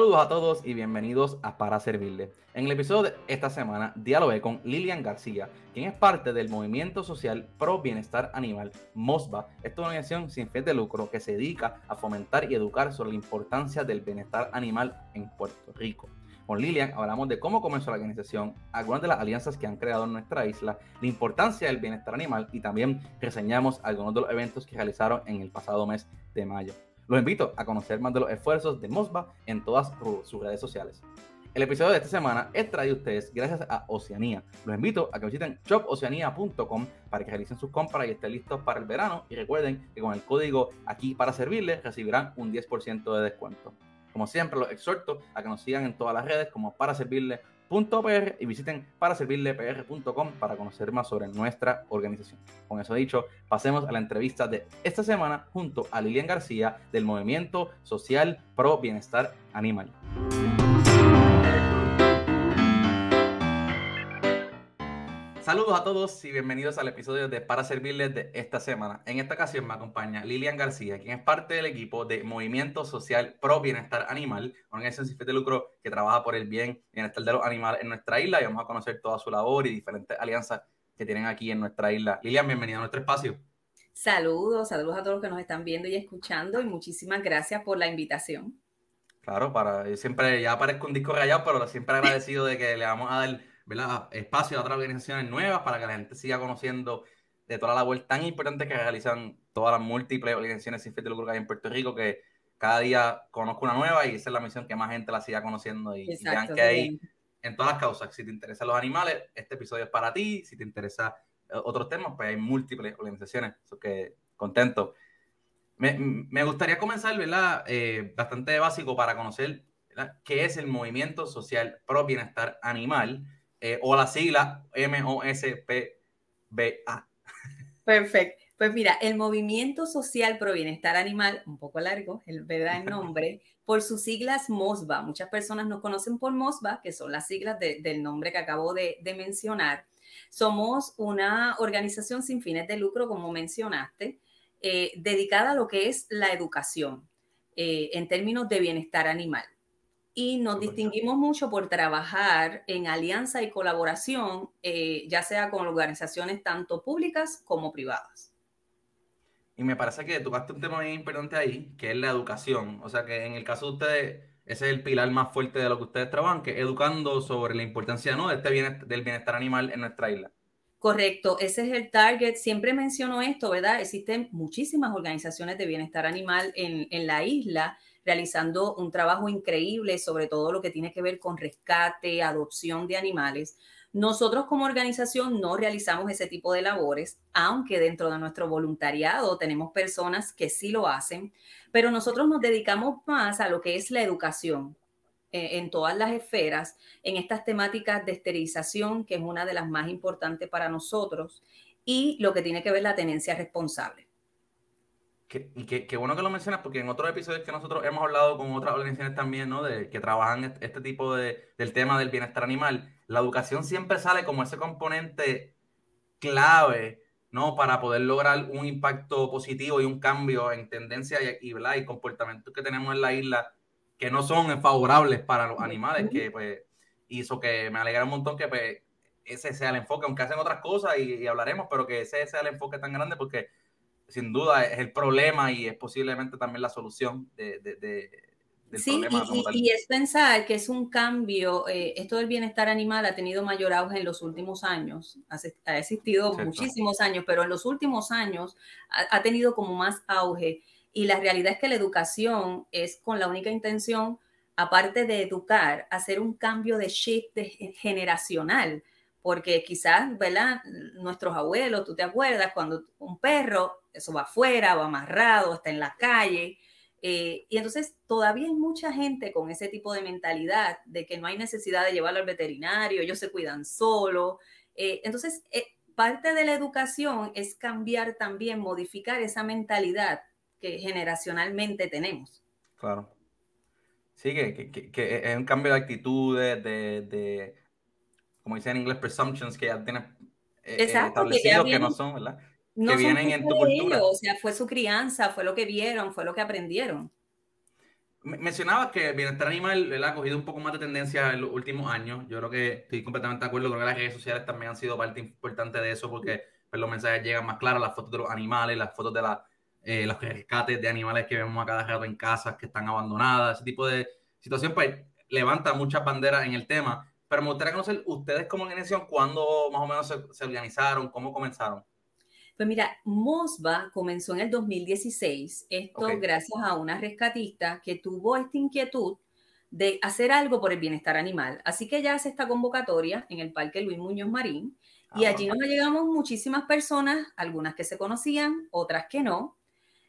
Saludos a todos y bienvenidos a Para Servirle. En el episodio de esta semana dialogué con Lilian García, quien es parte del movimiento social pro bienestar animal MOSBA. Esta organización sin fin de lucro que se dedica a fomentar y educar sobre la importancia del bienestar animal en Puerto Rico. Con Lilian hablamos de cómo comenzó la organización, algunas de las alianzas que han creado en nuestra isla, la importancia del bienestar animal y también reseñamos algunos de los eventos que realizaron en el pasado mes de mayo. Los invito a conocer más de los esfuerzos de Mosba en todas sus redes sociales. El episodio de esta semana es traído a ustedes gracias a Oceanía. Los invito a que visiten shopoceanía.com para que realicen sus compras y estén listos para el verano. Y recuerden que con el código aquí para servirles recibirán un 10% de descuento. Como siempre, los exhorto a que nos sigan en todas las redes como para servirles y visiten para servirlepr.com para conocer más sobre nuestra organización. Con eso dicho, pasemos a la entrevista de esta semana junto a Lilian García del Movimiento Social Pro Bienestar Animal. Saludos a todos y bienvenidos al episodio de Para Servirles de esta semana. En esta ocasión me acompaña Lilian García, quien es parte del equipo de Movimiento Social Pro Bienestar Animal, una organización sin fin de lucro que trabaja por el bien y bienestar de los animales en nuestra isla y vamos a conocer toda su labor y diferentes alianzas que tienen aquí en nuestra isla. Lilian, bienvenida a nuestro espacio. Saludos, saludos a todos los que nos están viendo y escuchando y muchísimas gracias por la invitación. Claro, para yo siempre ya aparezco un disco rayado, pero siempre agradecido de que le vamos a dar espacio a otras organizaciones nuevas para que la gente siga conociendo de toda la labor tan importante que realizan todas las múltiples organizaciones sin fin de lucro que hay en Puerto Rico, que cada día conozco una nueva y esa es la misión que más gente la siga conociendo y, vean que hay en todas las causas. Si te interesan los animales, este episodio es para ti. Si te interesa eh, otros temas, pues hay múltiples organizaciones. Eso que contento. Me, me gustaría comenzar, ¿verdad? Eh, bastante básico para conocer qué es el movimiento social pro bienestar animal eh, o la sigla M-O-S-P-B-A. Perfecto. Pues mira, el Movimiento Social Pro Bienestar Animal, un poco largo, el verdad nombre, por sus siglas MOSBA. Muchas personas nos conocen por MOSBA, que son las siglas del nombre que acabo de, mencionar. Somos una organización sin fines de lucro, como mencionaste, eh, dedicada a lo que es la educación eh, en términos de bienestar animal y nos distinguimos mucho por trabajar en alianza y colaboración, eh, ya sea con organizaciones tanto públicas como privadas. Y me parece que tocaste un tema muy importante ahí, que es la educación. O sea que en el caso de ustedes, ese es el pilar más fuerte de lo que ustedes trabajan, que es educando sobre la importancia ¿no? de este bienestar, del bienestar animal en nuestra isla. Correcto, ese es el target. Siempre menciono esto, ¿verdad? Existen muchísimas organizaciones de bienestar animal en, en la isla realizando un trabajo increíble sobre todo lo que tiene que ver con rescate, adopción de animales. Nosotros como organización no realizamos ese tipo de labores, aunque dentro de nuestro voluntariado tenemos personas que sí lo hacen, pero nosotros nos dedicamos más a lo que es la educación eh, en todas las esferas, en estas temáticas de esterilización, que es una de las más importantes para nosotros, y lo que tiene que ver la tenencia responsable y qué bueno que lo mencionas, porque en otros episodios que nosotros hemos hablado con otras organizaciones también, ¿no? De, que trabajan este, tipo de, del tema del bienestar animal, la educación siempre sale como ese componente clave, ¿no? Para poder lograr un impacto positivo y un cambio en tendencia y, y, comportamientos que tenemos en la isla que no son favorables para los animales, que pues hizo que me alegra un montón que pues ese sea el enfoque, aunque hacen otras cosas y, y hablaremos, pero que ese sea el enfoque tan grande porque sin duda es el problema y es posiblemente también la solución de, de, del sí, problema. Y, y, es pensar que es un cambio, eh, esto del bienestar animal ha tenido mayor auge en los últimos años, ha, existido muchísimos años, pero en los últimos años ha, ha, tenido como más auge. Y la realidad es que la educación es con la única intención, aparte de educar, hacer un cambio de shift generacional porque quizás, ¿verdad? Nuestros abuelos, tú te acuerdas, cuando un perro, eso va afuera, va amarrado, está en la calle, eh, y entonces todavía hay mucha gente con ese tipo de mentalidad de que no hay necesidad de llevarlo al veterinario, ellos se cuidan solo. Eh, entonces, eh, parte de la educación es cambiar también, modificar esa mentalidad que generacionalmente tenemos. Claro. Sí, que, que, es un cambio de actitudes, de como dicen en inglés, presumptions que ya tienes eh, eh, establecidos que, no son, ¿verdad? que vienen en tu cultura. o sea, fue su crianza, fue lo que vieron, fue lo que aprendieron. Mencionabas que bienestar animal ha cogido un poco más de tendencia en los últimos años. Yo creo que estoy completamente de acuerdo. Creo que las redes sociales también han sido parte importante de eso porque pues, los mensajes llegan más claros, las fotos de los animales, las fotos de la, eh, los rescates de animales que vemos a cada rato en casas que están abandonadas, ese tipo de situación, pues levanta muchas banderas en el tema. Pero me gustaría conocer ustedes como organización, cuándo más o menos se, organizaron, cómo comenzaron. Pues mira, Mosba comenzó en el 2016, esto gracias a una rescatista que tuvo esta inquietud de hacer algo por el bienestar animal. Así que ya hace esta convocatoria en el Parque Luis Muñoz Marín y ah, allí nos llegamos muchísimas personas, algunas que se conocían, otras que no.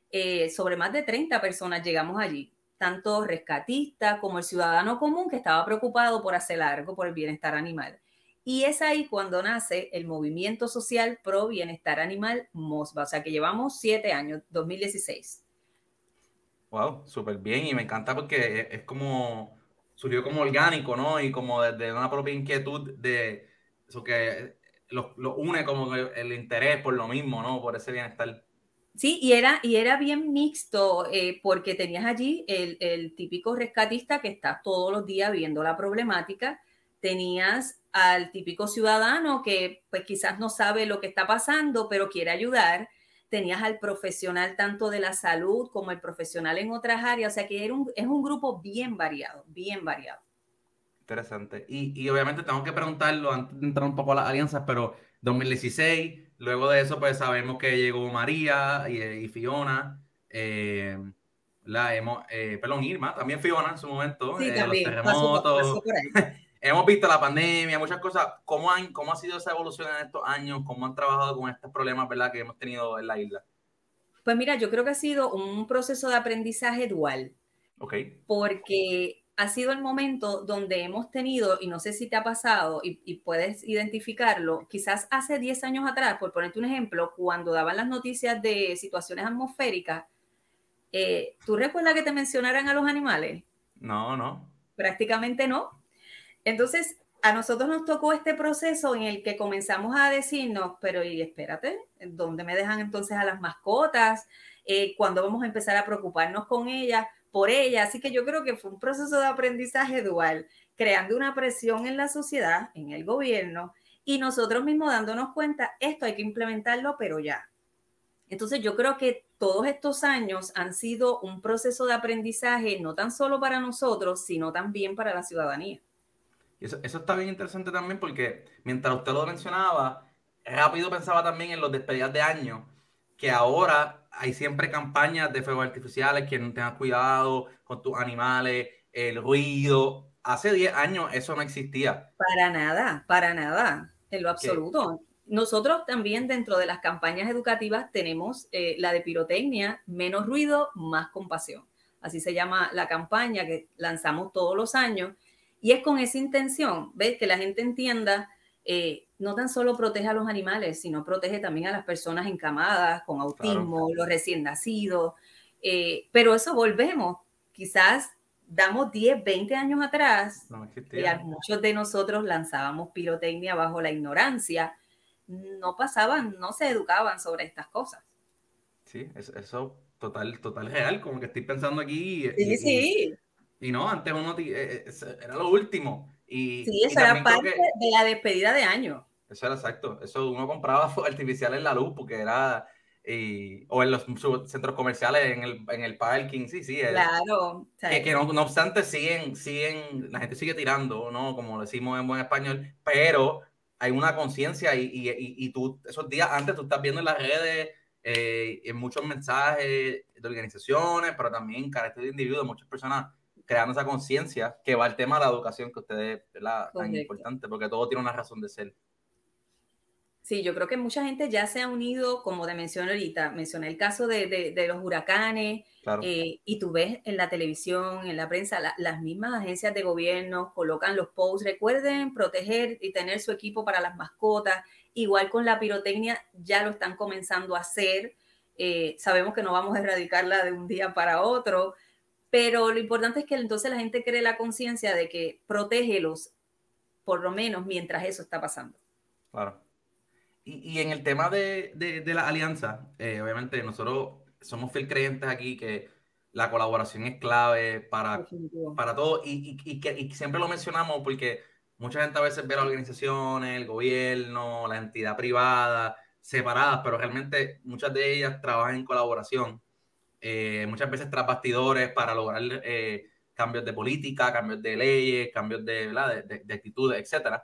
Eh, sobre más de 30 personas llegamos allí, tanto rescatistas como el ciudadano común que estaba preocupado por hacer algo por el bienestar animal. Y es ahí cuando nace el movimiento social pro bienestar animal MOSBA, o sea que llevamos siete años, 2016. Wow, súper bien y me encanta porque es como, surgió como orgánico, ¿no? Y como desde una propia inquietud de eso que lo, une como el, interés por lo mismo, ¿no? Por ese bienestar. Sí, y era, y era bien mixto eh, porque tenías allí el, el, típico rescatista que está todos los días viendo la problemática, tenías al típico ciudadano que pues quizás no sabe lo que está pasando, pero quiere ayudar, tenías al profesional tanto de la salud como el profesional en otras áreas, o sea que era un, es un grupo bien variado, bien variado. Interesante. Y, y, obviamente tengo que preguntarlo antes de entrar un poco a las alianzas, pero 2016, luego de eso, pues sabemos que llegó María y, Fiona. Eh, la hemos, eh, perdón, Irma, también Fiona en su momento, sí, eh, los terremotos. hemos visto la pandemia, muchas cosas. ¿Cómo, han, ¿Cómo ha sido esa evolución en estos años? ¿Cómo han trabajado con estos problemas ¿verdad? que hemos tenido en la isla? Pues mira, yo creo que ha sido un proceso de aprendizaje dual. Ok. Porque ha sido el momento donde hemos tenido, y no sé si te ha pasado y, puedes identificarlo, quizás hace 10 años atrás, por ponerte un ejemplo, cuando daban las noticias de situaciones atmosféricas, eh, ¿tú recuerdas que te mencionaran a los animales? No, no. Prácticamente no. Entonces, a nosotros nos tocó este proceso en el que comenzamos a decirnos, pero y espérate, ¿dónde me dejan entonces a las mascotas? Eh, ¿Cuándo vamos a empezar a preocuparnos con ellas? Por ella. Así que yo creo que fue un proceso de aprendizaje dual, creando una presión en la sociedad, en el gobierno, y nosotros mismos dándonos cuenta, esto hay que implementarlo, pero ya. Entonces yo creo que todos estos años han sido un proceso de aprendizaje, no tan solo para nosotros, sino también para la ciudadanía. Eso, eso está bien interesante también porque mientras usted lo mencionaba, rápido pensaba también en los despedidas de año, que ahora hay siempre campañas de fuegos artificiales, que no tengas cuidado con tus animales, el ruido. Hace 10 años eso no existía. Para nada, para nada, en lo absoluto. Nosotros también dentro de las campañas educativas tenemos eh, la de pirotecnia, menos ruido, más compasión. Así se llama la campaña que lanzamos todos los años. Y es con esa intención, ¿ves? Que la gente entienda eh, no tan solo protege a los animales, sino protege también a las personas encamadas, con autismo, los recién nacidos. Eh, pero eso volvemos, quizás damos 10, 20 años atrás, y muchos de nosotros lanzábamos pirotecnia bajo la ignorancia, no pasaban, no se educaban sobre estas cosas. Sí, eso, total, total real, como que estoy pensando aquí. Sí, sí. Y, no, antes uno eh, eh, era lo último. Y, sí, eso era parte de la despedida de año. Eso era exacto. Eso uno compraba fuegos artificiales en la luz porque era. o en los centros comerciales, en el, en el parking, sí, sí. claro. que, no, no, obstante siguen, siguen, la gente sigue tirando, ¿no? Como decimos en buen español, pero hay una conciencia y, y, y, tú, esos días antes, tú estás viendo en las redes, eh, en muchos mensajes de organizaciones, pero también carácter de individuos, muchas personas creando esa conciencia que va al tema de la educación que ustedes, ¿verdad? Tan importante, porque todo tiene una razón de ser. Sí, yo creo que mucha gente ya se ha unido, como te mencioné ahorita, mencioné el caso de, los huracanes, eh, y tú ves en la televisión, en la prensa, las mismas agencias de gobierno colocan los posts, recuerden proteger y tener su equipo para las mascotas, igual con la pirotecnia, ya lo están comenzando a hacer, eh, sabemos que no vamos a erradicarla de un día para otro, pero lo importante es que entonces la gente cree la conciencia de que protégelos, por lo menos mientras eso está pasando. Claro. Y, en el tema de, de, la alianza, eh, obviamente nosotros somos fiel creyentes aquí que la colaboración es clave para, para todo y, y, que, y siempre lo mencionamos porque mucha gente a veces ve las organizaciones, el gobierno, la entidad privada separadas, pero realmente muchas de ellas trabajan en colaboración, eh, muchas veces tras bastidores para lograr eh, cambios de política, cambios de leyes, cambios de, de, de, actitudes, etcétera.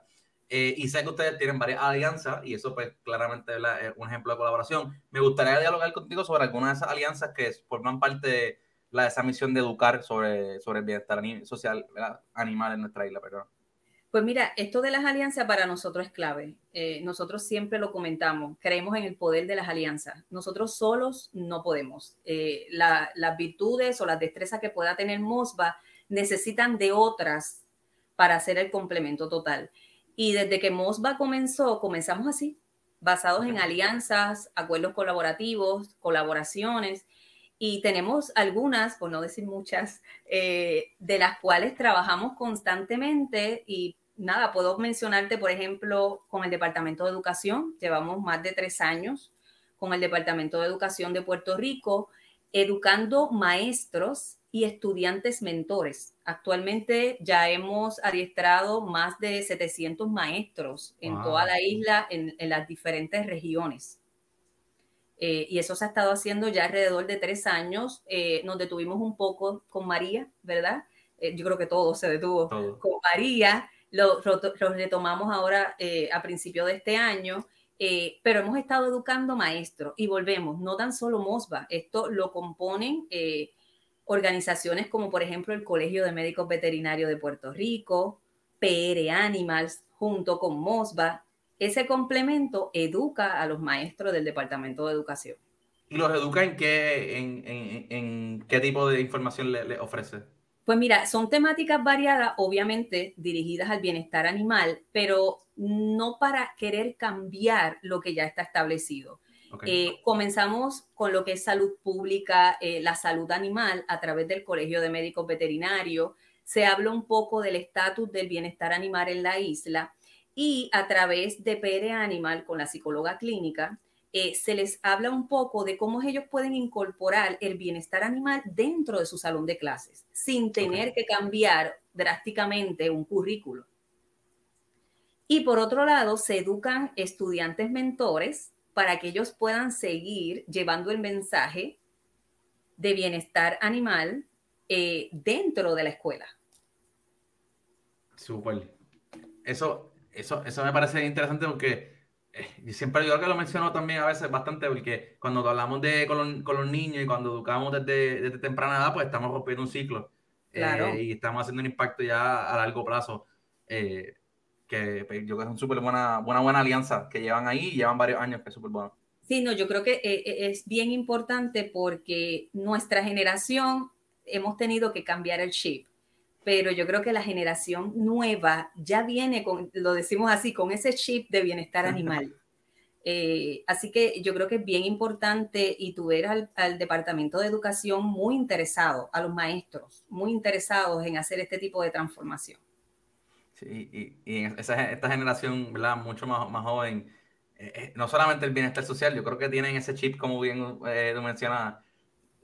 Eh, y sé que ustedes tienen varias alianzas y eso pues claramente es un ejemplo de colaboración. Me gustaría dialogar contigo sobre algunas de esas alianzas que forman parte de la, esa misión de educar sobre, sobre el bienestar social animal en nuestra isla. Perdón. Pues mira, esto de las alianzas para nosotros es clave. Eh, nosotros siempre lo comentamos, creemos en el poder de las alianzas. Nosotros solos no podemos. Eh, las virtudes o las destrezas que pueda tener Mosba necesitan de otras para hacer el complemento total. Y desde que Mosba comenzó, comenzamos así, basados en alianzas, acuerdos colaborativos, colaboraciones y tenemos algunas, por no decir muchas, eh, de las cuales trabajamos constantemente y nada, puedo mencionarte, por ejemplo, con el Departamento de Educación, llevamos más de tres años con el Departamento de Educación de Puerto Rico, educando maestros y estudiantes mentores. Actualmente ya hemos adiestrado más de 700 maestros en toda la isla, en las diferentes regiones. Eh, y eso se ha estado haciendo ya alrededor de tres años. Eh, nos detuvimos un poco con María, ¿verdad? Eh, yo creo que todo se detuvo con María. Lo, retomamos ahora a principio de este año, pero hemos estado educando maestros y volvemos, no tan solo MOSBA, esto lo componen organizaciones como por ejemplo el Colegio de Médicos Veterinarios de Puerto Rico, PR Animals, junto con MOSBA, ese complemento educa a los maestros del Departamento de Educación. ¿Y los educa en qué, en, qué tipo de información le, ofrece? Pues mira, son temáticas variadas, obviamente dirigidas al bienestar animal, pero no para querer cambiar lo que ya está establecido. Eh, comenzamos con lo que es salud pública, eh, la salud animal a través del Colegio de Médicos Veterinarios. Se habla un poco del estatus del bienestar animal en la isla y a través de PR Animal con la psicóloga clínica, eh, se les habla un poco de cómo ellos pueden incorporar el bienestar animal dentro de su salón de clases, sin tener que cambiar drásticamente un currículo. Y por otro lado, se educan estudiantes mentores para que ellos puedan seguir llevando el mensaje de bienestar animal eh, dentro de la escuela. Súper. Eso, eso, eso me parece interesante porque eh, siempre yo creo que lo menciono también a veces bastante porque cuando hablamos de con los, niños y cuando educamos desde, desde, temprana edad, pues estamos rompiendo un ciclo. Eh, y estamos haciendo un impacto ya a largo plazo. Eh, que pues, yo creo que es una súper buena, buena, buena alianza que llevan ahí y llevan varios años, que es súper bueno. Sí, no, yo creo que es bien importante porque nuestra generación hemos tenido que cambiar el chip pero yo creo que la generación nueva ya viene con, lo decimos así, con ese chip de bienestar animal. Eh, así que yo creo que es bien importante y tú eres al, Departamento de Educación muy interesado, a los maestros, muy interesados en hacer este tipo de transformación. Sí, y, esta generación, ¿verdad? Mucho más, más joven, eh, eh, no solamente el bienestar social, yo creo que tienen ese chip, como bien eh, tú mencionas,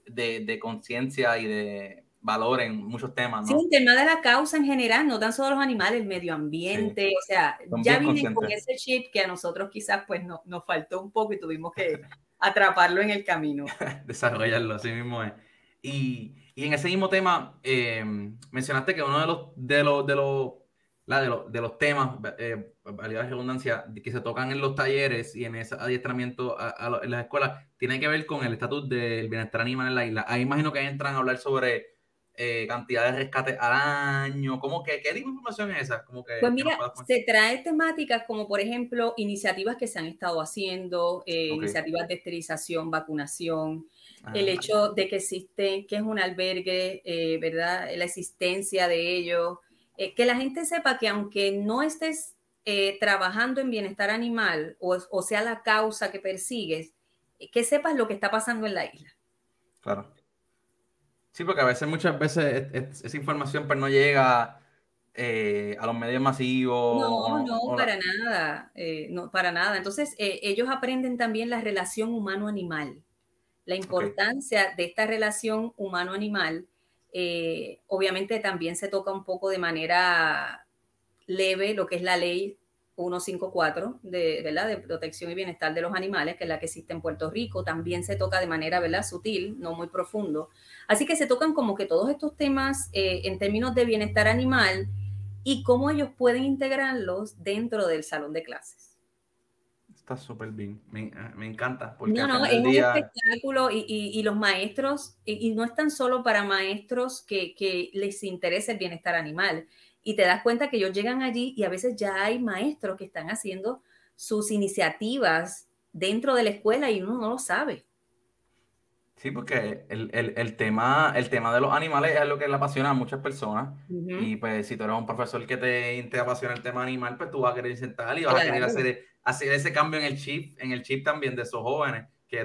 de, de conciencia y de valor en muchos temas. ¿no? Sí, el tema de la causa en general, no tan solo los animales, el medio ambiente, o sea, ya vienen con ese chip que a nosotros quizás pues no, nos faltó un poco y tuvimos que atraparlo en el camino. Desarrollarlo, así mismo es. Y, y en ese mismo tema, eh, mencionaste que uno de los, de los, de los, la, de, los de los temas, eh, valía redundancia, que se tocan en los talleres y en ese adiestramiento en las escuelas, tiene que ver con el estatus del bienestar animal en la isla. Ahí imagino que entran a hablar sobre eh, cantidad de rescates al año? ¿Cómo que, ¿Qué tipo de información es esa? Como que, pues mira, se trae temáticas como por ejemplo iniciativas que se han estado haciendo, eh, iniciativas de esterilización, vacunación, el ah. hecho de que existe, que es un albergue, eh, ¿verdad? La existencia de ellos, que la gente sepa que aunque no estés trabajando en bienestar animal o, o sea la causa que persigues, que sepas lo que está pasando en la isla. Claro. Sí, porque a veces, muchas veces, esa información pues, no llega eh, a los medios masivos. No, no, para nada, eh, no, para nada. Entonces, eh, ellos aprenden también la relación humano-animal. la importancia de esta relación humano-animal. Eh, obviamente también se toca un poco de manera leve lo que es la ley 154 de, ¿verdad? de protección y bienestar de los animales, que es la que existe en Puerto Rico, también se toca de manera ¿verdad? sutil, no muy profundo. Así que se tocan como que todos estos temas eh, en términos de bienestar animal y cómo ellos pueden integrarlos dentro del salón de clases. Está súper bien, me, me, encanta. Porque no, no, es un espectáculo y, y, y los maestros, y, y, no es tan solo para maestros que, que les interesa el bienestar animal, y te das cuenta que ellos llegan allí y a veces ya hay maestros que están haciendo sus iniciativas dentro de la escuela y uno no lo sabe. Sí, porque el, el, el, tema, el tema de los animales es lo que le apasiona a muchas personas. Y pues si tú eres un profesor que te, te, apasiona el tema animal, pues tú vas a querer sentar y vas a querer hacer, hacer, ese cambio en el chip, en el chip también de esos jóvenes que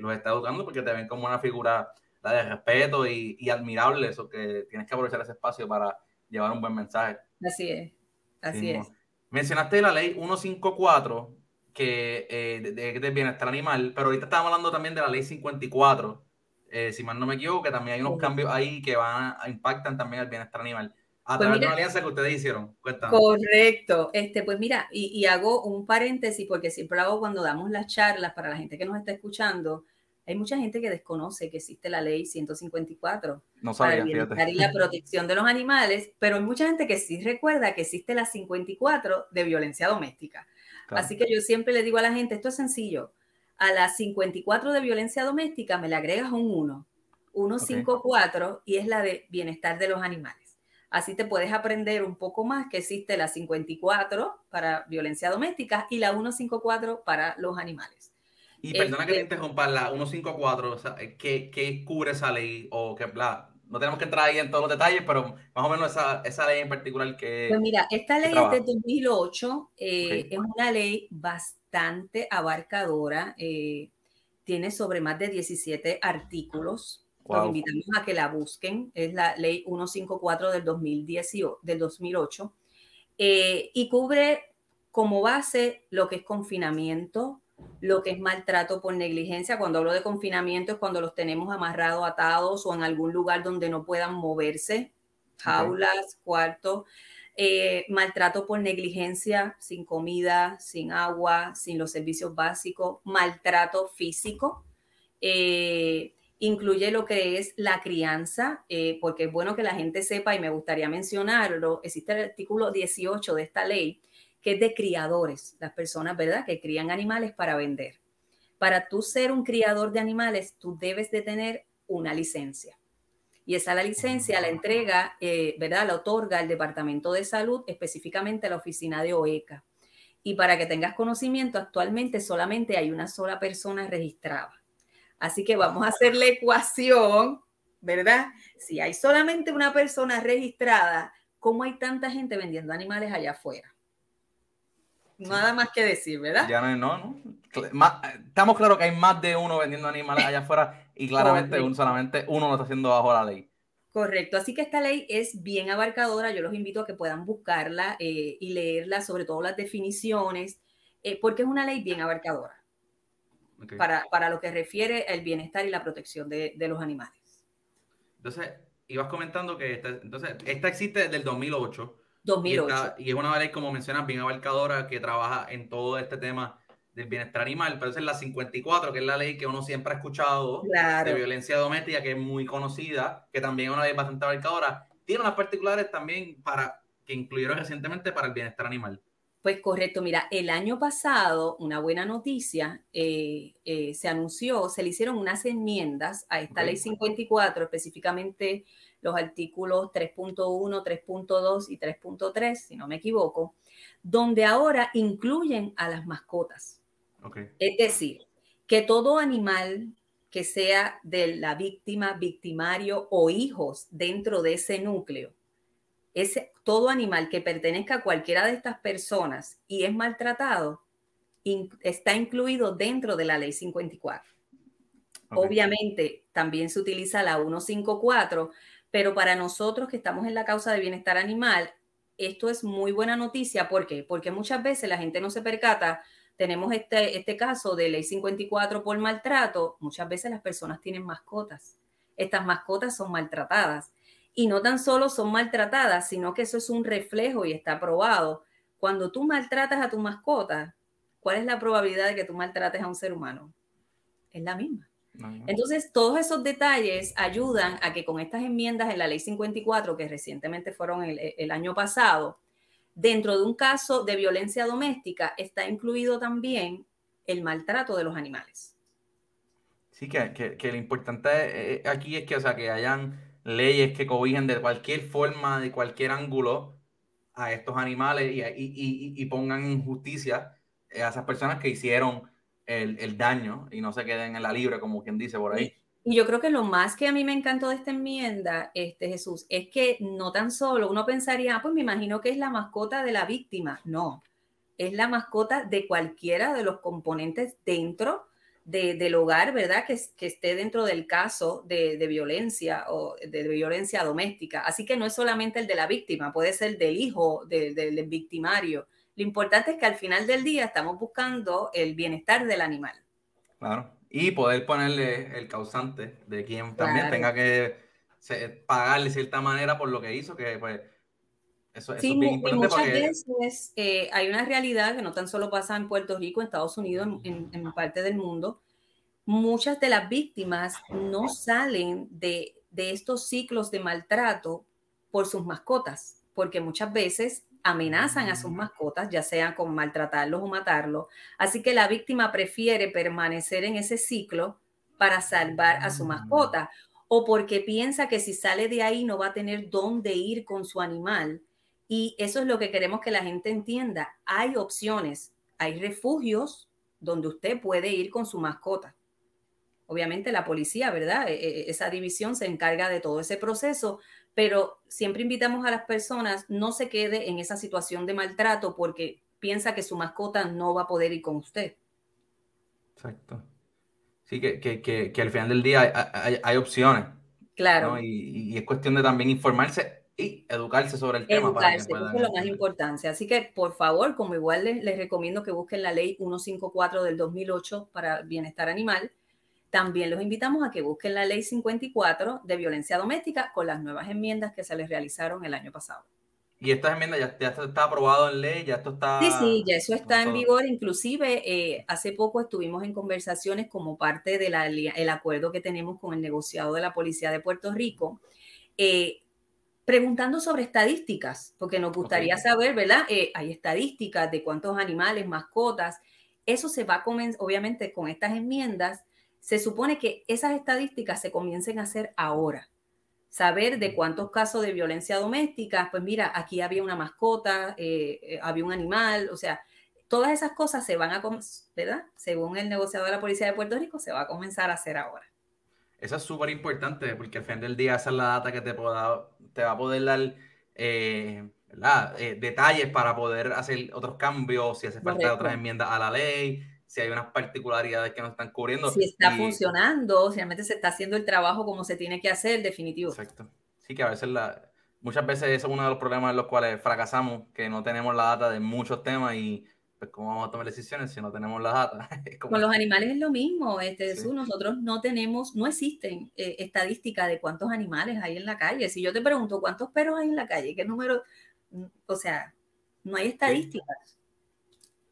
los está educando porque te ven como una figura de respeto y, y admirable, eso que tienes que aprovechar ese espacio para llevar un buen mensaje. Así es, así es. Mencionaste la ley 154 que eh, de, de, bienestar animal, pero ahorita estábamos hablando también de la ley 54, eh, si mal no me equivoco, que también hay unos cambios ahí que van a, impactan también el bienestar animal. A pues través de una alianza que ustedes hicieron. Correcto. Este, pues mira, y, y, hago un paréntesis porque siempre hago cuando damos las charlas para la gente que nos está escuchando, hay mucha gente que desconoce que existe la ley 154 no sabía, para el bienestar y la protección de los animales, pero hay mucha gente que sí recuerda que existe la 54 de violencia doméstica. Así que yo siempre le digo a la gente, esto es sencillo, a la 54 de violencia doméstica me le agregas un 1, 154 y es la de bienestar de los animales. Así te puedes aprender un poco más que existe la 54 para violencia doméstica y la 154 para los animales. Y perdona que te este interrumpa, la 154, o sea, ¿qué, ¿qué, cubre esa ley? O que, bla, no tenemos que entrar ahí en todos los detalles, pero más o menos esa, esa ley en particular que... Pues mira, esta ley es de 2008, eh, es una ley bastante abarcadora, eh, tiene sobre más de 17 artículos. Los invitamos a que la busquen, es la ley 154 del, 2018, del 2008, eh, y cubre como base lo que es confinamiento, lo que es maltrato por negligencia. Cuando hablo de confinamiento es cuando los tenemos amarrados, atados o en algún lugar donde no puedan moverse, jaulas, cuartos. Eh, maltrato por negligencia, sin comida, sin agua, sin los servicios básicos, maltrato físico. Eh, incluye lo que es la crianza, eh, porque es bueno que la gente sepa y me gustaría mencionarlo. Existe el artículo 18 de esta ley que es de criadores, las personas, ¿verdad?, que crían animales para vender. Para tú ser un criador de animales, tú debes de tener una licencia. Y esa la licencia la entrega, eh, ¿verdad?, la otorga el Departamento de Salud, específicamente la oficina de OECA. Y para que tengas conocimiento, actualmente solamente hay una sola persona registrada. Así que vamos a hacer la ecuación, ¿verdad? Si hay solamente una persona registrada, ¿cómo hay tanta gente vendiendo animales allá afuera? Nada más que decir, ¿verdad? Ya no, no, no. estamos claros que hay más de uno vendiendo animales allá afuera y claramente un, solamente uno lo está haciendo bajo la ley. Correcto, así que esta ley es bien abarcadora, yo los invito a que puedan buscarla eh, y leerla, sobre todo las definiciones, eh, porque es una ley bien abarcadora para, para, lo que refiere al bienestar y la protección de, de los animales. Entonces, ibas comentando que esta, entonces, esta existe desde el 2008 2008. Y, es una ley, como mencionas, bien abarcadora que trabaja en todo este tema del bienestar animal, pero esa es la 54, que es la ley que uno siempre ha escuchado de violencia doméstica, que es muy conocida, que también es una ley bastante abarcadora. Tiene unas particulares también para que incluyeron recientemente para el bienestar animal. Pues correcto, mira, el año pasado, una buena noticia, eh, eh, se anunció, se le hicieron unas enmiendas a esta ley 54, específicamente los artículos 3.1, 3.2 y 3.3, si no me equivoco, donde ahora incluyen a las mascotas. Es decir, que todo animal que sea de la víctima, victimario o hijos dentro de ese núcleo, ese, todo animal que pertenezca a cualquiera de estas personas y es maltratado, está incluido dentro de la ley 54. Obviamente, también se utiliza la 154 pero para nosotros que estamos en la causa de bienestar animal, esto es muy buena noticia. ¿Por qué? Porque muchas veces la gente no se percata tenemos este, este caso de ley 54 por maltrato, muchas veces las personas tienen mascotas. Estas mascotas son maltratadas. Y no tan solo son maltratadas, sino que eso es un reflejo y está probado. Cuando tú maltratas a tu mascota, ¿cuál es la probabilidad de que tú maltrates a un ser humano? Es la misma. Entonces, todos esos detalles ayudan a que con estas enmiendas en la ley 54, que recientemente fueron el, año pasado, dentro de un caso de violencia doméstica está incluido también el maltrato de los animales. Sí, que, lo importante eh, aquí es que, o sea, que hayan leyes que cobijen de cualquier forma, de cualquier ángulo a estos animales y, y pongan en justicia a esas personas que hicieron el, daño y no se queden en la libre, como quien dice por ahí. Y yo creo que lo más que a mí me encantó de esta enmienda, este Jesús, es que no tan solo uno pensaría, ah, pues me imagino que es la mascota de la víctima. No, es la mascota de cualquiera de los componentes dentro del hogar, ¿verdad? Que, que esté dentro del caso de, violencia o de, violencia doméstica. Así que no es solamente el de la víctima, puede ser del hijo del victimario. Lo importante es que al final del día estamos buscando el bienestar del animal. Claro. Y poder ponerle el causante de quien también tenga que pagarle de cierta manera por lo que hizo, que pues eso, es bien importante. muchas veces eh, hay una realidad que no tan solo pasa en Puerto Rico, en Estados Unidos, en, en, parte del mundo. Muchas de las víctimas no salen de, de estos ciclos de maltrato por sus mascotas, porque muchas veces amenazan a sus mascotas, ya sea con maltratarlos o matarlos. Así que la víctima prefiere permanecer en ese ciclo para salvar a su mascota o porque piensa que si sale de ahí no va a tener dónde ir con su animal. Y eso es lo que queremos que la gente entienda. Hay opciones, hay refugios donde usted puede ir con su mascota. Obviamente la policía, ¿verdad? E, e, esa división se encarga de todo ese proceso, pero siempre invitamos a las personas no se quede en esa situación de maltrato porque piensa que su mascota no va a poder ir con usted. Exacto. Sí, que, que, que, al final del día hay, opciones. Claro. Y, es cuestión de también informarse y educarse sobre el tema. Educarse, eso es lo más importante. Así que, por favor, como igual les, les recomiendo que busquen la ley 154 del 2008 para bienestar animal, también los invitamos a que busquen la ley 54 de violencia doméstica con las nuevas enmiendas que se les realizaron el año pasado. Y estas enmiendas ya, ya está aprobado en ley, ya esto está... Sí, sí, ya eso está en vigor. Inclusive eh, hace poco estuvimos en conversaciones como parte del acuerdo que tenemos con el negociado de la Policía de Puerto Rico, eh, preguntando sobre estadísticas, porque nos gustaría saber, ¿verdad? Eh, hay estadísticas de cuántos animales, mascotas. Eso se va a comenzar, obviamente, con estas enmiendas se supone que esas estadísticas se comiencen a hacer ahora. Saber de cuántos casos de violencia doméstica, pues mira, aquí había una mascota, eh, eh, había un animal, o sea, todas esas cosas se van a, ¿verdad? Según el negociador de la Policía de Puerto Rico, se va a comenzar a hacer ahora. Eso es súper importante porque al final del día esa es la data que te, pueda, te va a poder dar eh, detalles para poder hacer otros cambios, si hace falta otras enmiendas a la ley, si hay unas particularidades que no están cubriendo. Si está funcionando, si realmente se está haciendo el trabajo como se tiene que hacer, definitivo. Exacto. Sí, que a veces la, muchas veces eso es uno de los problemas en los cuales fracasamos, que no tenemos la data de muchos temas y pues cómo vamos a tomar decisiones si no tenemos la data. Con los animales es lo mismo, este, nosotros no tenemos, no existen eh, estadísticas de cuántos animales hay en la calle. Si yo te pregunto cuántos perros hay en la calle, qué número, o sea, no hay estadísticas.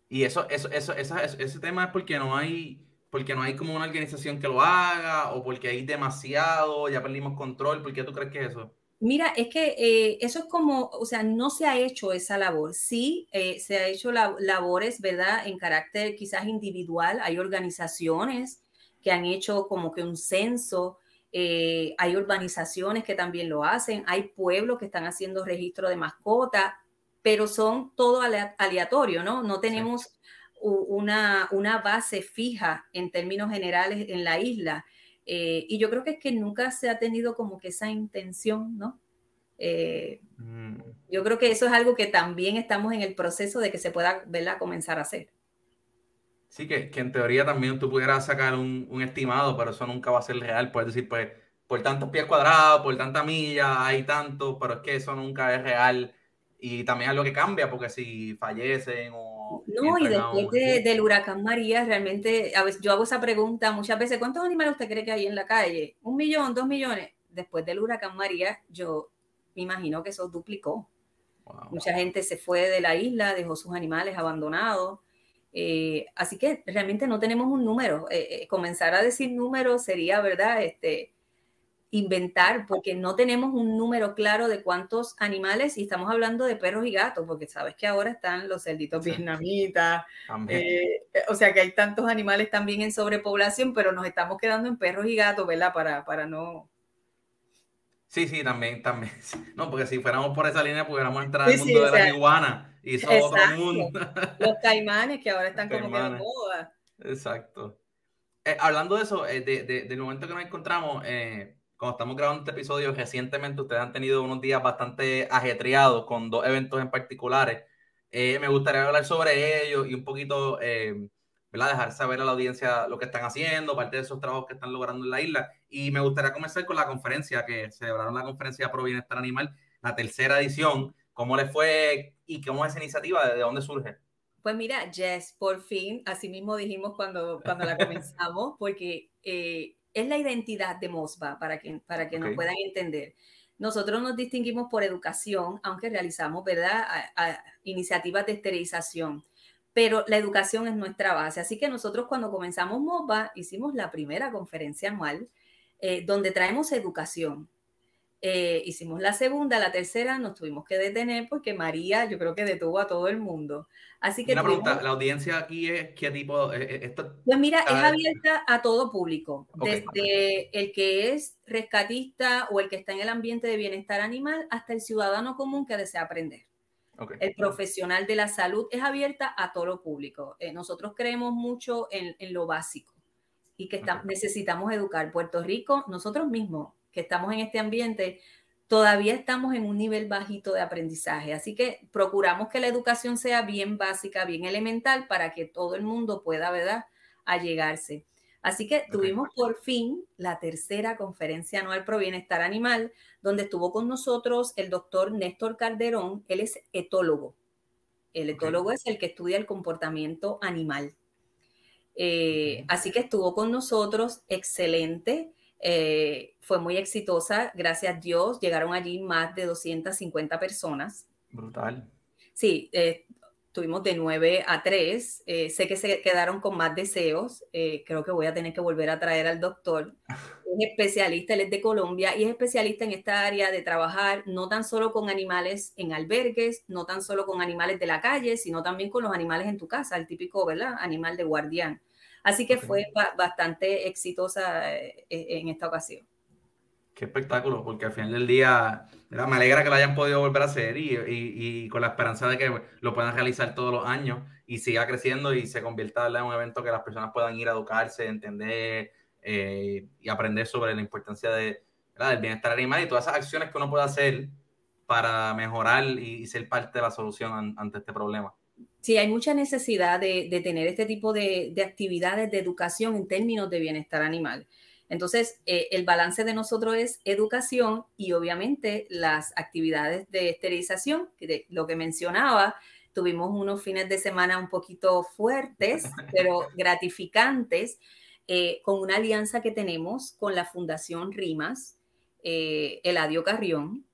Y eso, eso, eso, ese tema es porque no hay, porque no hay como una organización que lo haga, o porque hay demasiado, ya perdimos control. ¿Por qué tú crees que es eso? Mira, es que eh, eso es como, o sea, no se ha hecho esa labor. Sí, eh, se ha hecho labores, ¿verdad? En carácter quizás individual. Hay organizaciones que han hecho como que un censo. Eh, hay urbanizaciones que también lo hacen. Hay pueblos que están haciendo registro de mascotas pero son todo aleatorio, ¿no? No tenemos una, una, base fija en términos generales en la isla. Eh, y yo creo que es que nunca se ha tenido como que esa intención, ¿no? Eh, mm. Yo creo que eso es algo que también estamos en el proceso de que se pueda verla comenzar a hacer. Sí, que, que, en teoría también tú pudieras sacar un, un, estimado, pero eso nunca va a ser real. Puedes decir, pues, por tantos pies cuadrados, por tanta milla, hay tanto, pero es que eso nunca es real y también algo que cambia, porque si fallecen o No, y después del huracán María, realmente, a veces, yo hago esa pregunta muchas veces, ¿cuántos animales usted cree que hay en la calle? ¿Un millón, dos millones? Después del huracán María, yo me imagino que eso duplicó. Mucha gente se fue de la isla, dejó sus animales abandonados. Eh, así que realmente no tenemos un número. Eh, eh, comenzar a decir números sería, ¿verdad? Este, inventar, porque no tenemos un número claro de cuántos animales, y estamos hablando de perros y gatos, porque sabes que ahora están los cerditos vietnamitas, o sea que hay tantos animales también en sobrepoblación, pero nos estamos quedando en perros y gatos, ¿verdad? Para, para no, Sí, sí, también, también. No, porque si fuéramos por esa línea, pudiéramos entrar al mundo de la iguana y eso otro mundo. Los caimanes que ahora están como que de moda. Exacto. Eh, hablando de eso, eh, de, del momento que nos encontramos, eh, cuando estamos grabando este episodio, recientemente ustedes han tenido unos días bastante ajetreados con dos eventos en particulares. me gustaría hablar sobre ellos y un poquito dejar saber a la audiencia lo que están haciendo, parte de esos trabajos que están logrando en la isla. Y me gustaría comenzar con la conferencia que celebraron la conferencia Pro Bienestar Animal, la tercera edición. ¿Cómo le fue y cómo es esa iniciativa? ¿De dónde surge? Pues mira, Jess, por fin, así mismo dijimos cuando, cuando la comenzamos, porque eh, es la identidad de Mosba, para que, para que nos puedan entender. Nosotros nos distinguimos por educación, aunque realizamos, ¿verdad?, iniciativas de esterilización pero la educación es nuestra base. Así que nosotros cuando comenzamos MOBA hicimos la primera conferencia anual eh, donde traemos educación. Eh, hicimos la segunda, la tercera nos tuvimos que detener porque María yo creo que detuvo a todo el mundo. Así que... Una pregunta, ¿la audiencia aquí es qué tipo? Eh, pues mira, es abierta a todo público, desde el que es rescatista o el que está en el ambiente de bienestar animal hasta el ciudadano común que desea aprender. El profesional de la salud es abierta a todo lo público. Eh, nosotros creemos mucho en, lo básico y que necesitamos educar. Puerto Rico, nosotros mismos que estamos en este ambiente, todavía estamos en un nivel bajito de aprendizaje. Así que procuramos que la educación sea bien básica, bien elemental, para que todo el mundo pueda, ¿verdad?, allegarse. Así que tuvimos por fin la tercera conferencia anual pro bienestar animal, donde estuvo con nosotros el doctor Néstor Calderón. Él es etólogo. El etólogo es el que estudia el comportamiento animal. Eh, así que estuvo con nosotros, excelente. Eh, fue muy exitosa, gracias a Dios. Llegaron allí más de 250 personas. Brutal. Sí, eh, Tuvimos de 9 a 3. Eh, sé que se quedaron con más deseos. Eh, creo que voy a tener que volver a traer al doctor. Es especialista, él es de Colombia y es especialista en esta área de trabajar no tan solo con animales en albergues, no tan solo con animales de la calle, sino también con los animales en tu casa, el típico, ¿verdad? Animal de guardián. Así que fue bastante exitosa eh, en esta ocasión. Qué espectáculo, porque al final del día me alegra que lo hayan podido volver a hacer y, con la esperanza de que lo puedan realizar todos los años y siga creciendo y se convierta en un evento que las personas puedan ir a educarse, entender eh, y aprender sobre la importancia de, del bienestar animal y todas esas acciones que uno puede hacer para mejorar y, ser parte de la solución ante este problema. Sí, hay mucha necesidad de, tener este tipo de, de actividades de educación en términos de bienestar animal. Entonces, eh, el balance de nosotros es educación y obviamente las actividades de esterilización, que lo que mencionaba, tuvimos unos fines de semana un poquito fuertes, pero gratificantes, eh, con una alianza que tenemos con la Fundación Rimas, eh, Eladio Carrión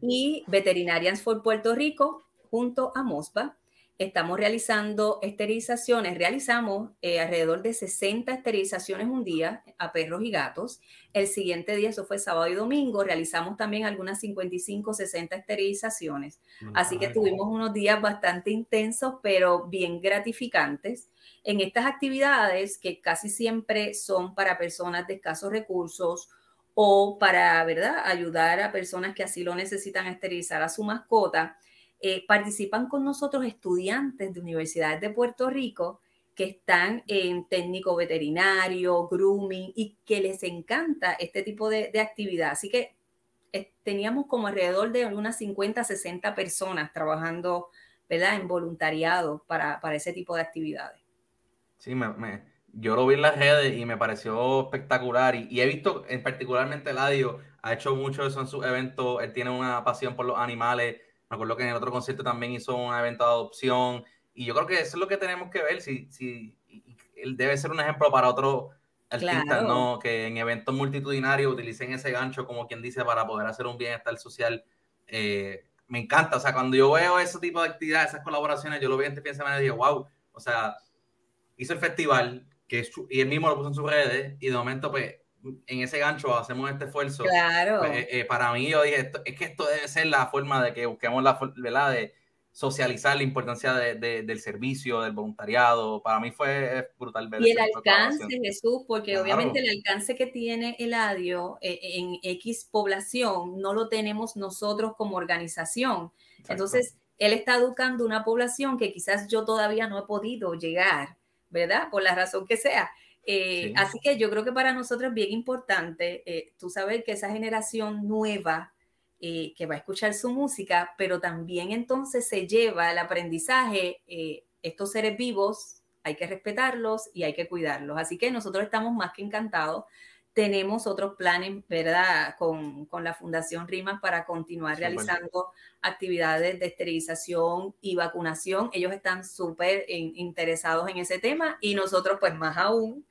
y Veterinarians for Puerto Rico junto a MOSPA estamos realizando esterilizaciones, realizamos eh, alrededor de 60 esterilizaciones un día a perros y gatos. El siguiente día, eso fue sábado y domingo, realizamos también algunas 55, 60 esterilizaciones. Así que tuvimos unos días bastante intensos, pero bien gratificantes. En estas actividades, que casi siempre son para personas de escasos recursos, o para, ¿verdad?, ayudar a personas que así lo necesitan esterilizar a su mascota eh, participan con nosotros estudiantes de universidades de Puerto Rico que están en técnico veterinario, grooming y que les encanta este tipo de, actividad. Así que teníamos como alrededor de unas 50, 60 personas trabajando ¿verdad? en voluntariado para, ese tipo de actividades. Sí, me, yo lo vi en las redes y me pareció espectacular y, he visto en particularmente Ladio ha hecho mucho eso en sus eventos, él tiene una pasión por los animales, me acuerdo que en el otro concierto también hizo un evento de adopción y yo creo que eso es lo que tenemos que ver, si, si él debe ser un ejemplo para otros artistas, ¿no? Que en eventos multitudinarios utilicen ese gancho, como quien dice, para poder hacer un bienestar social. Eh, me encanta, o sea, cuando yo veo ese tipo de actividades, esas colaboraciones, yo lo vi este fin de semana y digo, wow, o sea, hizo el festival, que y él mismo lo puso en sus redes, y de momento, pues, en ese gancho hacemos este esfuerzo. Claro. Pues, eh, eh, para mí, yo dije, es que esto debe ser la forma de que busquemos la, ¿verdad? De, socializar la importancia del servicio, del voluntariado. Para mí fue brutal ver. Y el alcance, Jesús, porque obviamente el alcance que tiene el ADIO eh, en X población no lo tenemos nosotros como organización. Entonces, él está educando una población que quizás yo todavía no he podido llegar, ¿verdad? Por la razón que sea. Eh, así que yo creo que para nosotros es bien importante, eh, tú sabes que esa generación nueva, eh, que va a escuchar su música, pero también entonces se lleva el aprendizaje, eh, estos seres vivos hay que respetarlos y hay que cuidarlos. Así que nosotros estamos más que encantados. Tenemos otros planes, ¿verdad? Con, con la Fundación RIMAS para continuar realizando actividades de esterilización y vacunación. Ellos están súper interesados en ese tema y nosotros pues más aún.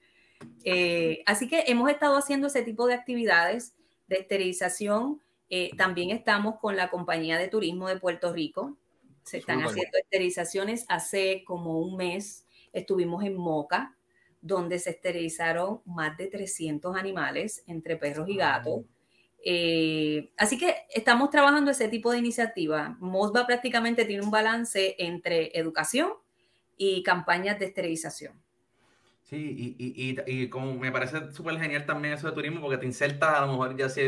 Eh, así que hemos estado haciendo ese tipo de actividades de esterilización eh, también estamos con la compañía de turismo de Puerto Rico. Se están haciendo esterilizaciones. Hace como un mes estuvimos en Moca, donde se esterilizaron más de 300 animales entre perros y gatos. Eh, así que estamos trabajando ese tipo de iniciativa. MOSBA prácticamente tiene un balance entre educación y campañas de esterilización. Sí, y, y, y, y como me parece súper genial también eso de turismo, porque te insertas a lo mejor ya si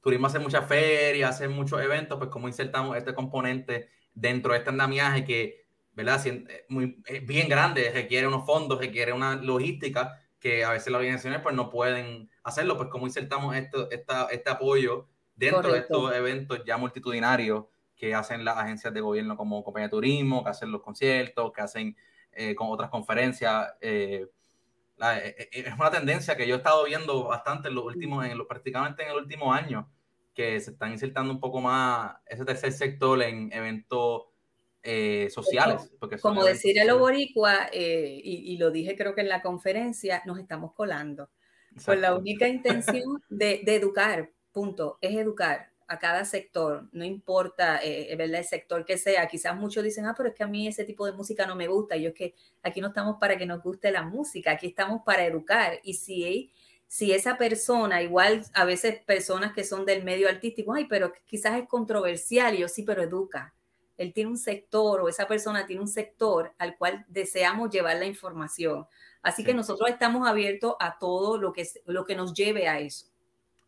Turismo hace muchas ferias, hace muchos eventos, pues como insertamos este componente dentro de este andamiaje que, ¿verdad? Eh, muy, bien grande, requiere unos fondos, requiere una logística que a veces las organizaciones pues no pueden hacerlo, pues como insertamos esto, esta, este apoyo dentro de estos eventos ya multitudinarios que hacen las agencias de gobierno como compañía de turismo, que hacen los conciertos, que hacen eh, con otras conferencias. Eh, es una tendencia que yo he estado viendo bastante en los últimos, en prácticamente en el último año, que se están insertando un poco más ese tercer sector en eventos eh, sociales. Porque como decir el boricua, eh, y, lo dije creo que en la conferencia, nos estamos colando. Con la única intención de, educar, punto, es educar a cada sector, no importa eh, el sector que sea. Quizás muchos dicen, ah, pero es que a mí ese tipo de música no me gusta. Y yo es que aquí no estamos para que nos guste la música, aquí estamos para educar. Y si si esa persona, igual a veces personas que son del medio artístico, ay, pero quizás es controversial, y yo sí, pero educa. Él tiene un sector o esa persona tiene un sector al cual deseamos llevar la información. Así que nosotros estamos abiertos a todo lo que, lo que nos lleve a eso.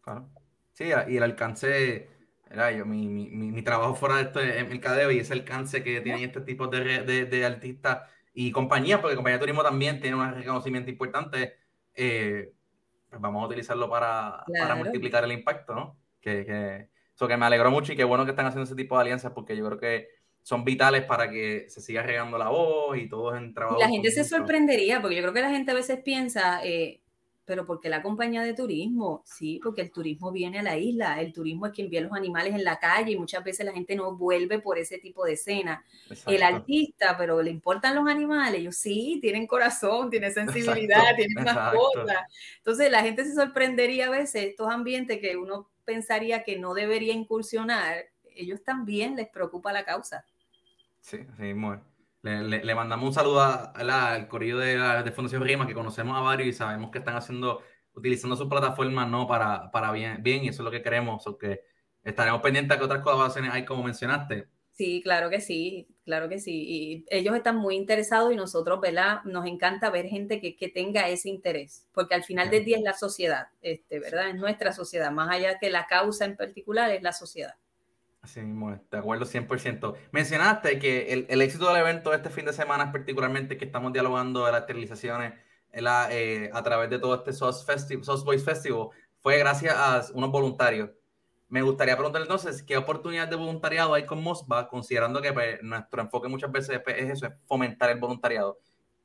Claro. Sí, y el alcance, era yo, mi, mi, mi, trabajo fuera de esto es mercadeo y ese alcance que tienen este tipo de, de, de artistas y compañías, porque compañía de turismo también tiene un reconocimiento importante. Eh, pues vamos a utilizarlo para, para multiplicar el impacto, ¿no? Que, que, eso que me alegró mucho y qué bueno que están haciendo ese tipo de alianzas porque yo creo que son vitales para que se siga regando la voz y todos en trabajo. La gente se sorprendería porque yo creo que la gente a veces piensa, eh, pero ¿por qué la compañía de turismo? Sí, porque el turismo viene a la isla, el turismo es quien ve a los animales en la calle y muchas veces la gente no vuelve por ese tipo de escena. El artista, pero le importan los animales, ellos sí, tienen corazón, tienen sensibilidad, tienen mascotas. Entonces la gente se sorprendería a veces estos ambientes que uno pensaría que no debería incursionar, ellos también les preocupa la causa. Sí, sí, muy le, mandamos un saludo al corrido de, de, Fundación Rima, que conocemos a varios y sabemos que están haciendo, utilizando su plataforma no para, para bien, bien, y eso es lo que queremos, o que estaremos pendientes de que otras colaboraciones hay, como mencionaste. Sí, claro que sí, claro que sí. Y ellos están muy interesados y nosotros, ¿verdad? Nos encanta ver gente que, que tenga ese interés, porque al final del día es la sociedad, este, ¿verdad? Es nuestra sociedad, más allá que la causa en particular es la sociedad. Así mismo, de acuerdo 100%. Mencionaste que el, el, éxito del evento este fin de semana, particularmente que estamos dialogando de las esterilizaciones la, eh, a través de todo este SOS, Festival, SOS Voice Festival, fue gracias a unos voluntarios. Me gustaría preguntar entonces, ¿qué oportunidades de voluntariado hay con MOSBA, considerando que pues, nuestro enfoque muchas veces es eso, es fomentar el voluntariado?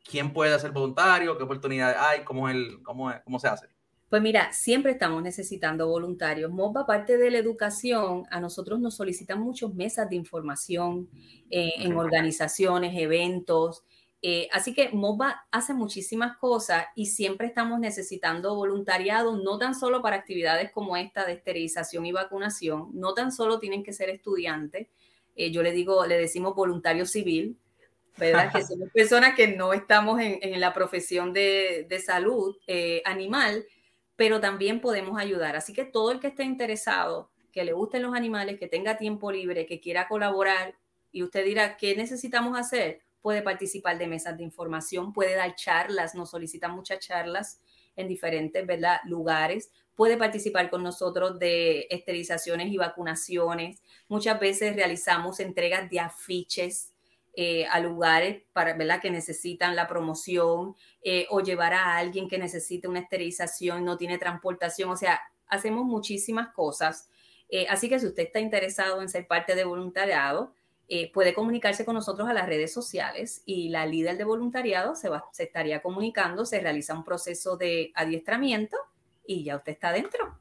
¿Quién puede ser voluntario? ¿Qué oportunidades hay? ¿Cómo, el, cómo, cómo se hace? Pues mira, siempre estamos necesitando voluntarios. MOBA, aparte de la educación, a nosotros nos solicitan muchos mesas de información eh, en organizaciones, eventos. Eh, así que MOBA hace muchísimas cosas y siempre estamos necesitando voluntariado, no tan solo para actividades como esta de esterilización y vacunación, no tan solo tienen que ser estudiantes, eh, yo le digo, le decimos voluntario civil, ¿verdad? Que somos personas que no estamos en, la profesión de, de salud animal, pero también podemos ayudar. Así que todo el que esté interesado, que le gusten los animales, que tenga tiempo libre, que quiera colaborar y usted dirá, ¿qué necesitamos hacer? Puede participar de mesas de información, puede dar charlas, nos solicitan muchas charlas en diferentes ¿verdad? lugares, puede participar con nosotros de esterilizaciones y vacunaciones. Muchas veces realizamos entregas de afiches eh, a lugares para, ¿verdad? que necesitan la promoción eh, o llevar a alguien que necesite una esterilización, no tiene transportación, o sea, hacemos muchísimas cosas. Eh, así que si usted está interesado en ser parte de voluntariado, puede comunicarse con nosotros a las redes sociales y la líder de voluntariado se, va, se estaría comunicando, se realiza un proceso de adiestramiento y ya usted está dentro.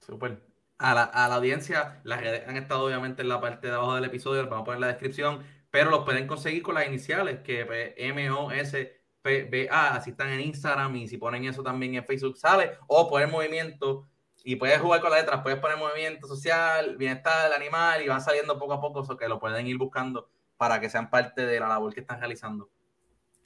Súper. A la, a la, audiencia, las redes han estado obviamente en la parte de abajo del episodio, vamos a poner en la descripción pero los pueden conseguir con las iniciales, que M-O-S-P-B-A, así están en Instagram y si ponen eso también en Facebook sale, o poner movimiento y puedes jugar con las letras, puedes poner movimiento social, bienestar del animal y van saliendo poco a poco, eso que lo pueden ir buscando para que sean parte de la labor que están realizando.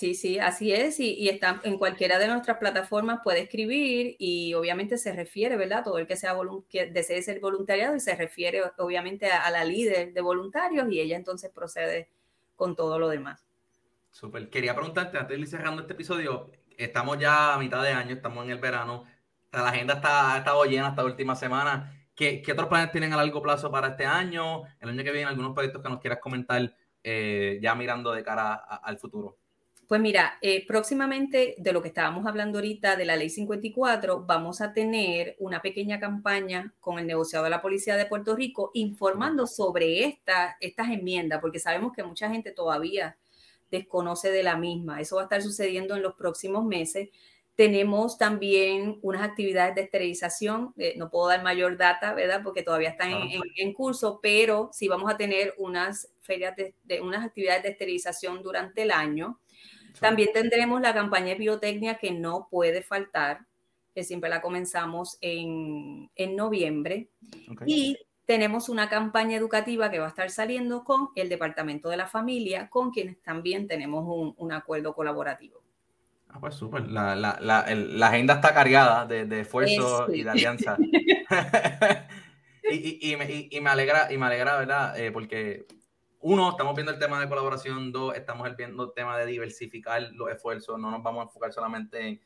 Sí, sí, así es, y, y está en cualquiera de nuestras plataformas puede escribir y obviamente se refiere, ¿verdad? Todo el que sea que desee ser voluntariado y se refiere obviamente a, la líder de voluntarios y ella entonces procede con todo lo demás. Súper. Quería preguntarte, antes de ir cerrando este episodio, estamos ya a mitad de año, estamos en el verano, la agenda está, ha estado llena última semana. ¿Qué, ¿Qué, otros planes tienen a largo plazo para este año? El año que viene, algunos proyectos que nos quieras comentar eh, ya mirando de cara al futuro. Pues mira, eh, próximamente de lo que estábamos hablando ahorita de la ley 54, vamos a tener una pequeña campaña con el negociado de la Policía de Puerto Rico informando sobre esta, estas enmiendas, porque sabemos que mucha gente todavía desconoce de la misma. Eso va a estar sucediendo en los próximos meses. Tenemos también unas actividades de esterilización, eh, no puedo dar mayor data, ¿verdad? Porque todavía están en, curso, pero sí vamos a tener unas ferias de, unas actividades de esterilización durante el año. También tendremos la campaña de biotecnia que no puede faltar, que siempre la comenzamos en, noviembre. Y tenemos una campaña educativa que va a estar saliendo con el Departamento de la Familia, con quienes también tenemos un, acuerdo colaborativo. Ah, pues súper. La, agenda está cargada de, esfuerzo y de alianza. y, me, alegra, y me alegra, ¿verdad? Eh, porque uno, estamos viendo el tema de colaboración, dos, estamos viendo el tema de diversificar los esfuerzos, no nos vamos a enfocar solamente en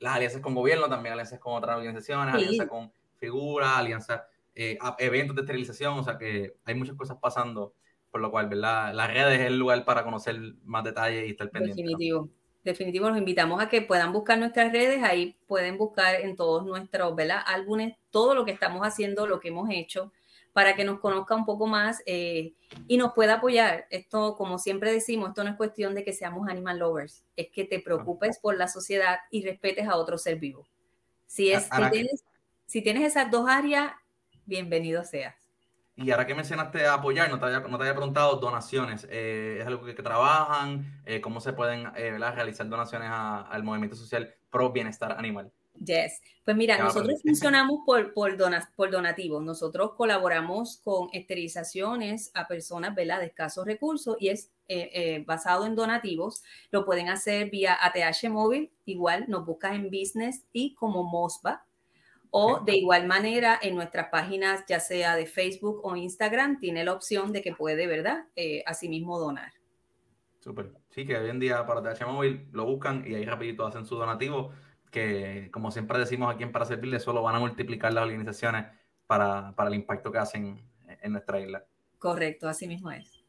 las alianzas con gobierno, también alianzas con otras organizaciones, alianzas con figuras, alianzas, eh, eventos de esterilización, o sea que hay muchas cosas pasando, por lo cual, ¿verdad? Las redes es el lugar para conocer más detalles y estar pendiente. Definitivo. Definitivo, los invitamos a que puedan buscar nuestras redes, ahí pueden buscar en todos nuestros ¿verdad? álbumes todo lo que estamos haciendo, lo que hemos hecho, para que nos conozca un poco más eh, y nos pueda apoyar. Esto, como siempre decimos, esto no es cuestión de que seamos animal lovers, es que te preocupes por la sociedad y respetes a otro ser vivo. Si, es, si, tienes, esas dos áreas, bienvenido seas. Y ahora que mencionaste apoyar, no te había, no te había preguntado donaciones. Eh, ¿Es algo que, trabajan? Eh, ¿Cómo se pueden realizar donaciones al movimiento social pro bienestar animal? Yes. Pues mira, nosotros funcionamos por, por, por donativos. Nosotros colaboramos con esterilizaciones a personas ¿verdad? de escasos recursos y es eh, eh, basado en donativos. Lo pueden hacer vía ATH móvil, igual nos buscas en business y como MOSBA. O de igual manera en nuestras páginas, ya sea de Facebook o Instagram, tiene la opción de que puede, ¿verdad? Eh, asimismo donar. Súper. Sí, que hoy en día para ATH móvil lo buscan y ahí rapidito hacen su donativo que, como siempre decimos aquí en Para Servirle, solo van a multiplicar las organizaciones para, para el impacto que hacen en nuestra isla. Correcto, así mismo es.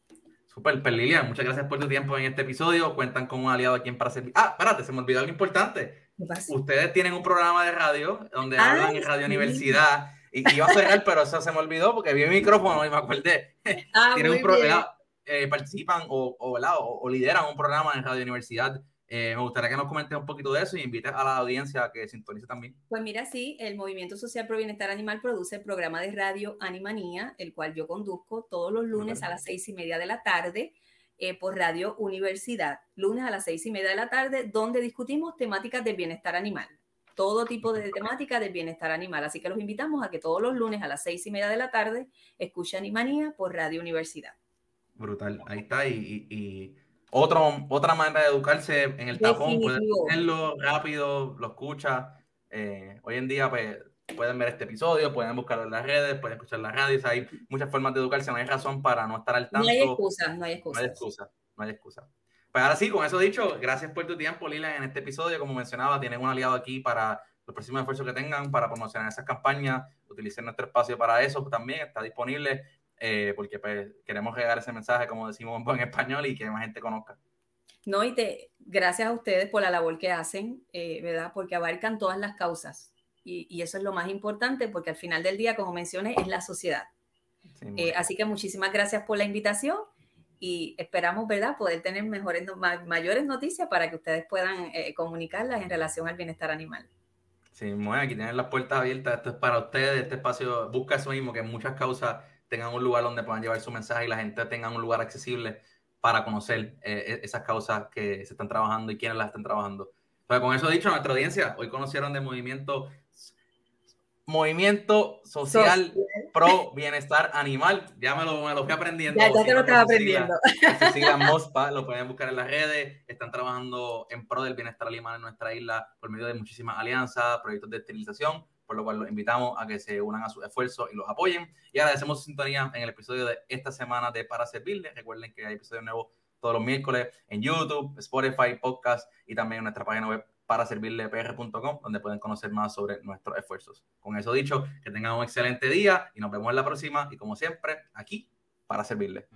Super, pues Lilia, muchas gracias por tu tiempo en este episodio. Cuentan con un aliado aquí en Para Servir. Ah, espérate, se me olvidó algo importante. Ustedes tienen un programa de radio donde ah, hablan en Radio Universidad. Y iba a cerrar, pero eso se me olvidó porque vi el micrófono y me acordé. Ah, tienen un programa, eh, participan o, o, o, lideran un programa en Radio Universidad Eh, me gustaría que nos comentes un poquito de eso y invites a la audiencia a que sintonice también. Pues mira, sí, el Movimiento Social Pro Bienestar Animal produce el programa de radio Animanía, el cual yo conduzco todos los lunes a las seis y media de la tarde eh, por Radio Universidad, lunes a las seis y media de la tarde, donde discutimos temáticas de bienestar animal todo tipo de temática del bienestar animal. Así que los invitamos a que todos los lunes a las seis y media de la tarde escuchen Animanía por Radio Universidad. Brutal, ahí está. Y, otro, otra manera de educarse en el tapón, pueden hacerlo rápido, lo escucha. Eh, hoy en día, pues, pueden ver este episodio, pueden buscarlo en las redes, pueden escuchar las radios. Hay muchas formas de educarse, no hay razón para no estar al tanto. No hay excusa, no hay excusa. No hay excusa, no hay excusa. Pues ahora sí, con eso dicho, gracias por tu tiempo, Lila, en este episodio. Como mencionaba, tienen un aliado aquí para los próximos esfuerzos que tengan para promocionar esas campañas. Utilicen nuestro espacio para eso también. Está disponible eh, porque pues, queremos regar ese mensaje, como decimos en buen español, y que más gente conozca. No, y te, gracias a ustedes por la labor que hacen, eh, ¿verdad? Porque abarcan todas las causas. Y, y, eso es lo más importante, porque al final del día, como mencioné, es la sociedad. Eh, así que muchísimas gracias por la invitación y esperamos, ¿verdad?, poder tener mejores, mayores noticias para que ustedes puedan eh, comunicarlas en relación al bienestar animal. Sí, bueno, aquí tienen las puertas abiertas, esto es para ustedes, este espacio busca eso mismo, que muchas causas tengan un lugar donde puedan llevar su mensaje y la gente tenga un lugar accesible para conocer eh, e-, esas causas que se están trabajando y quiénes las están trabajando. Pero con eso dicho, nuestra audiencia, hoy conocieron de movimiento Movimiento Social Pro Bienestar Animal. Ya me lo, me lo fui aprendiendo. Ya, ya te lo estaba aprendiendo. Sigan MOSPA, lo pueden buscar en las redes. Están trabajando en pro del bienestar animal en nuestra isla por medio de muchísimas alianzas, proyectos de esterilización, por lo cual los invitamos a que se unan a sus esfuerzos y los apoyen. Y agradecemos su sintonía en el episodio de esta semana de Para Servirles. Recuerden que hay episodios nuevos todos los miércoles en YouTube, Spotify, podcast y también en nuestra página web para servirle pr.com, donde pueden conocer más sobre nuestros esfuerzos. Con eso dicho, que tengan un excelente día y nos vemos en la próxima y como siempre, aquí para servirle.